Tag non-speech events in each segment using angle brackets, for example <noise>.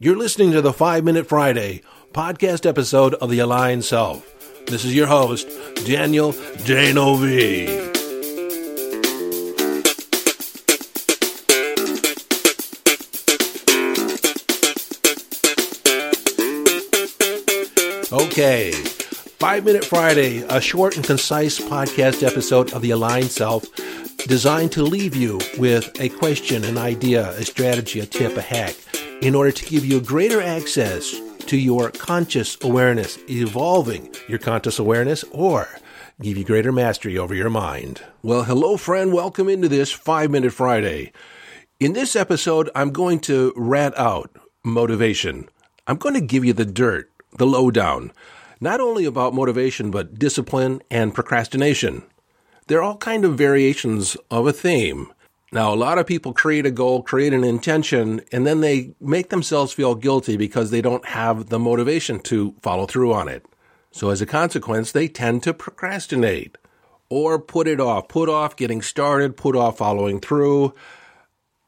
You're listening to the 5 Minute Friday podcast episode of The Aligned Self. This is your host, Daniel D'Neuville. Okay, 5 Minute Friday, a short and concise podcast episode of The Aligned Self designed to leave you with a question, an idea, a strategy, a tip, a hack in order to give you greater access to your conscious awareness, evolving your conscious awareness, or give you greater mastery over your mind. Well, hello, friend. Welcome into this five minute Friday. In this episode, I'm going to rat out motivation. I'm going to give you the dirt, the lowdown, not only about motivation, but discipline and procrastination. They're all kind of variations of a theme. Now, a lot of people create a goal, create an intention, and then they make themselves feel guilty because they don't have the motivation to follow through on it. So as a consequence, they tend to procrastinate or put it off, put off getting started, put off following through.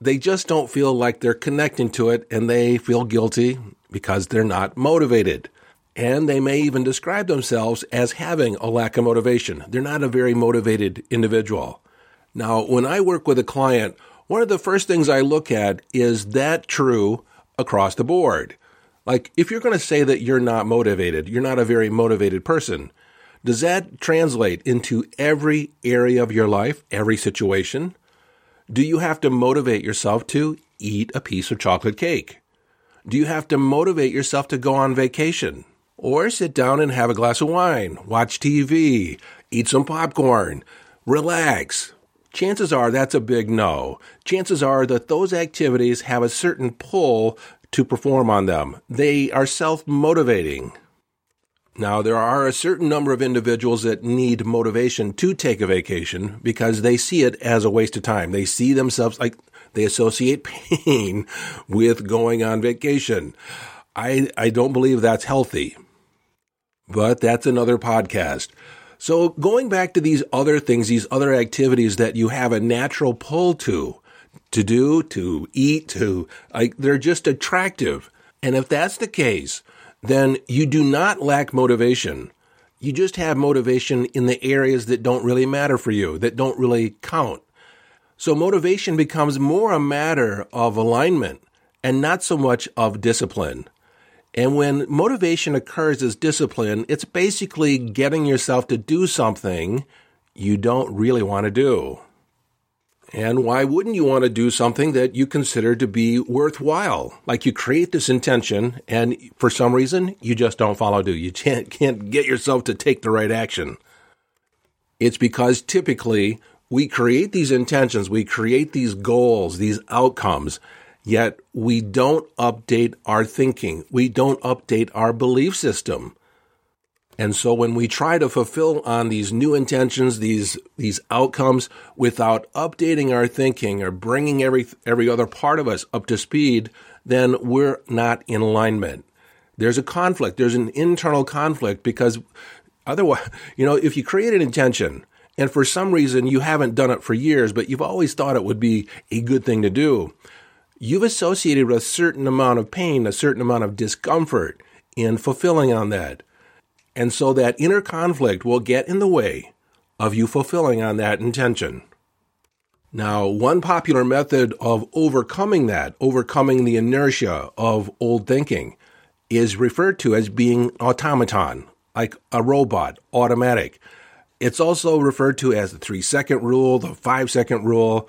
They just don't feel like they're connecting to it and they feel guilty because they're not motivated. And they may even describe themselves as having a lack of motivation. They're not a very motivated individual. Now, when I work with a client, one of the first things I look at is that true across the board? Like, if you're going to say that you're not motivated, you're not a very motivated person, does that translate into every area of your life, every situation? Do you have to motivate yourself to eat a piece of chocolate cake? Do you have to motivate yourself to go on vacation? Or sit down and have a glass of wine, watch TV, eat some popcorn, relax, chances are that's a big no. Chances are that those activities have a certain pull to perform on them. They are self motivating. Now, there are a certain number of individuals that need motivation to take a vacation because they see it as a waste of time. They see themselves like they associate <laughs> pain with going on vacation. I, I don't believe that's healthy, but that's another podcast. So going back to these other things, these other activities that you have a natural pull to, to do, to eat, to, like, they're just attractive. And if that's the case, then you do not lack motivation. You just have motivation in the areas that don't really matter for you, that don't really count. So motivation becomes more a matter of alignment and not so much of discipline. And when motivation occurs as discipline, it's basically getting yourself to do something you don't really want to do. And why wouldn't you want to do something that you consider to be worthwhile? Like you create this intention and for some reason you just don't follow through. You can't, can't get yourself to take the right action. It's because typically we create these intentions, we create these goals, these outcomes, Yet we don't update our thinking. We don't update our belief system. And so when we try to fulfill on these new intentions, these, these outcomes without updating our thinking or bringing every, every other part of us up to speed, then we're not in alignment. There's a conflict. There's an internal conflict because otherwise, <laughs> you know, if you create an intention and for some reason you haven't done it for years, but you've always thought it would be a good thing to do, you've associated a certain amount of pain, a certain amount of discomfort in fulfilling on that. And so that inner conflict will get in the way of you fulfilling on that intention. Now, one popular method of overcoming that, overcoming the inertia of old thinking, is referred to as being automaton, like a robot, automatic. It's also referred to as the three second rule, the five second rule,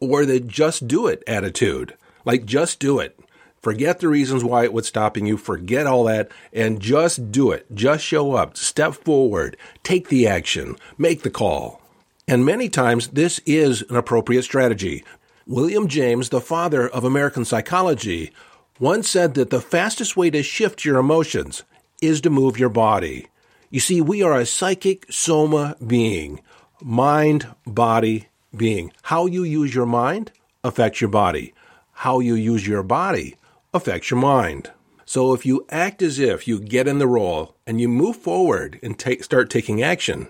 or the just do it attitude. Like, just do it. Forget the reasons why it was stopping you. Forget all that and just do it. Just show up. Step forward. Take the action. Make the call. And many times this is an appropriate strategy. William James, the father of American psychology, once said that the fastest way to shift your emotions is to move your body. You see, we are a psychic soma being, mind, body, being. How you use your mind affects your body how you use your body affects your mind. So if you act as if you get in the role and you move forward and take, start taking action,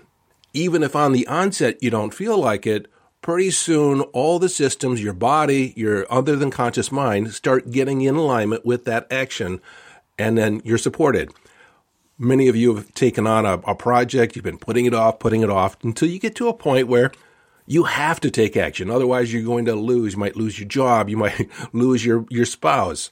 even if on the onset you don't feel like it, pretty soon all the systems, your body, your other than conscious mind, start getting in alignment with that action, and then you're supported. Many of you have taken on a, a project, you've been putting it off, putting it off until you get to a point where you have to take action. Otherwise, you're going to lose. You might lose your job. You might <laughs> lose your, your spouse.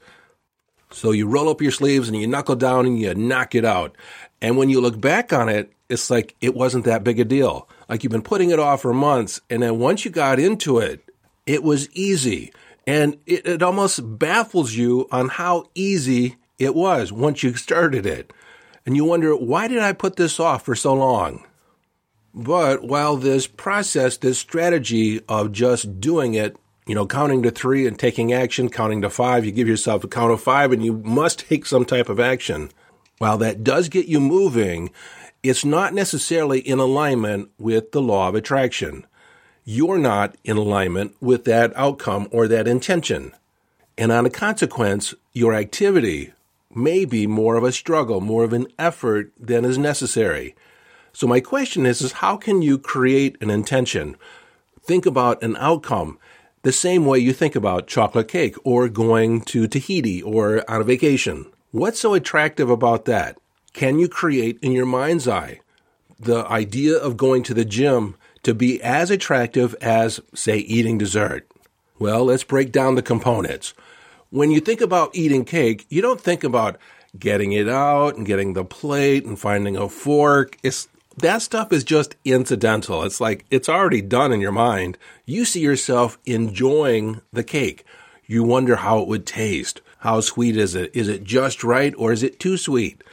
So you roll up your sleeves and you knuckle down and you knock it out. And when you look back on it, it's like it wasn't that big a deal. Like you've been putting it off for months. And then once you got into it, it was easy. And it, it almost baffles you on how easy it was once you started it. And you wonder, why did I put this off for so long? But while this process, this strategy of just doing it, you know, counting to three and taking action, counting to five, you give yourself a count of five and you must take some type of action. While that does get you moving, it's not necessarily in alignment with the law of attraction. You're not in alignment with that outcome or that intention. And on a consequence, your activity may be more of a struggle, more of an effort than is necessary. So my question is, is how can you create an intention? Think about an outcome the same way you think about chocolate cake or going to Tahiti or on a vacation. What's so attractive about that? Can you create in your mind's eye the idea of going to the gym to be as attractive as, say, eating dessert? Well, let's break down the components. When you think about eating cake, you don't think about getting it out and getting the plate and finding a fork. It's that stuff is just incidental. It's like it's already done in your mind. You see yourself enjoying the cake. You wonder how it would taste. How sweet is it? Is it just right or is it too sweet?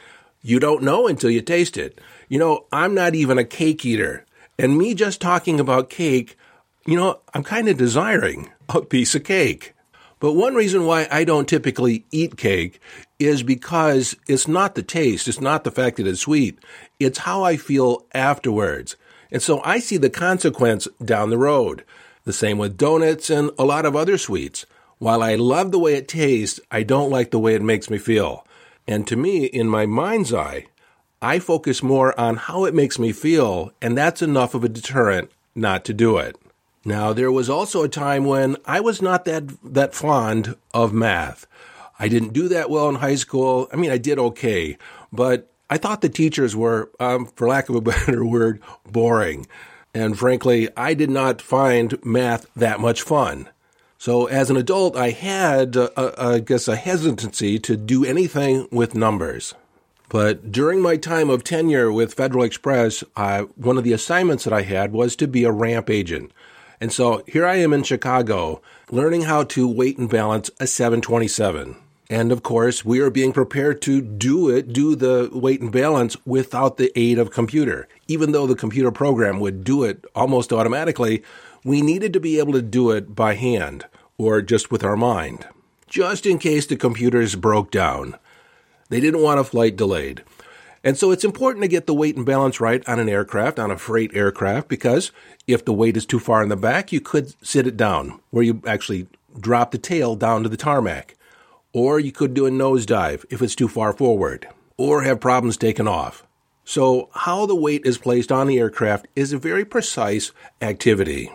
You don't know until you taste it. You know, I'm not even a cake eater. And me just talking about cake, you know, I'm kind of desiring a piece of cake. But one reason why I don't typically eat cake is because it's not the taste, it's not the fact that it's sweet, it's how I feel afterwards. And so I see the consequence down the road. The same with donuts and a lot of other sweets. While I love the way it tastes, I don't like the way it makes me feel. And to me, in my mind's eye, I focus more on how it makes me feel, and that's enough of a deterrent not to do it. Now, there was also a time when I was not that, that fond of math. I didn't do that well in high school. I mean, I did okay, but I thought the teachers were, um, for lack of a <laughs> better word, boring. And frankly, I did not find math that much fun. So as an adult, I had, I guess, a hesitancy to do anything with numbers. But during my time of tenure with Federal Express, one of the assignments that I had was to be a ramp agent. And so here I am in Chicago learning how to weight and balance a 727. And of course, we are being prepared to do it, do the weight and balance without the aid of computer. Even though the computer program would do it almost automatically, we needed to be able to do it by hand or just with our mind, just in case the computers broke down. They didn't want a flight delayed. And so it's important to get the weight and balance right on an aircraft, on a freight aircraft, because if the weight is too far in the back, you could sit it down where you actually drop the tail down to the tarmac. Or you could do a nosedive if it's too far forward, or have problems taken off. So, how the weight is placed on the aircraft is a very precise activity.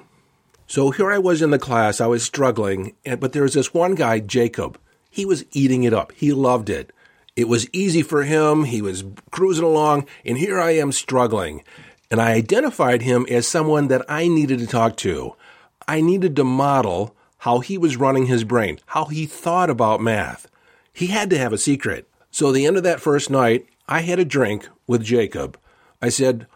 So, here I was in the class, I was struggling, but there was this one guy, Jacob. He was eating it up. He loved it. It was easy for him. He was cruising along, and here I am struggling. And I identified him as someone that I needed to talk to. I needed to model how he was running his brain, how he thought about math. He had to have a secret. So, the end of that first night, I had a drink with Jacob. I said,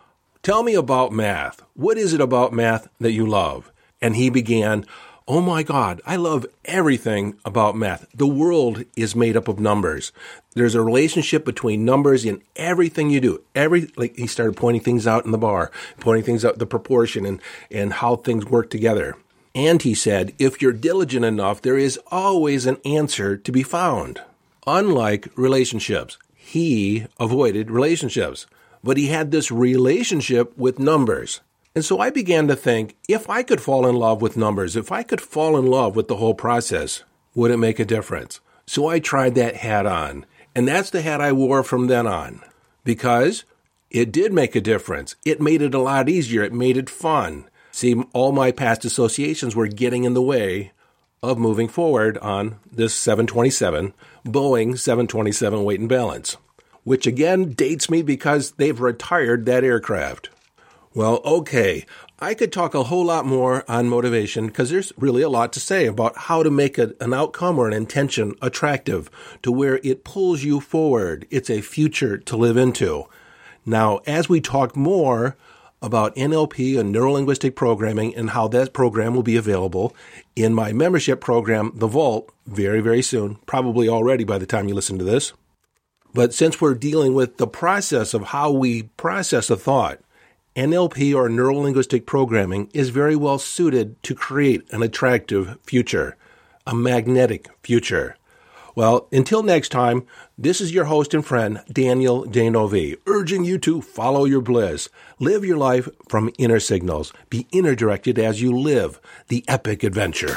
Tell me about math. What is it about math that you love? And he began, Oh my God, I love everything about math. The world is made up of numbers. There's a relationship between numbers in everything you do. Every, like he started pointing things out in the bar, pointing things out, the proportion and, and how things work together. And he said, if you're diligent enough, there is always an answer to be found. Unlike relationships, he avoided relationships, but he had this relationship with numbers. And so I began to think if I could fall in love with numbers, if I could fall in love with the whole process, would it make a difference? So I tried that hat on. And that's the hat I wore from then on because it did make a difference. It made it a lot easier. It made it fun. See, all my past associations were getting in the way of moving forward on this 727, Boeing 727 weight and balance, which again dates me because they've retired that aircraft. Well, okay, I could talk a whole lot more on motivation because there's really a lot to say about how to make a, an outcome or an intention attractive to where it pulls you forward. It's a future to live into. Now, as we talk more about NLP and neurolinguistic programming and how that program will be available in my membership program, The Vault, very, very soon, probably already by the time you listen to this. But since we're dealing with the process of how we process a thought, NLP or neurolinguistic programming is very well suited to create an attractive future, a magnetic future. Well, until next time, this is your host and friend, Daniel D'Neuville, urging you to follow your bliss. Live your life from inner signals. Be inner directed as you live the epic adventure.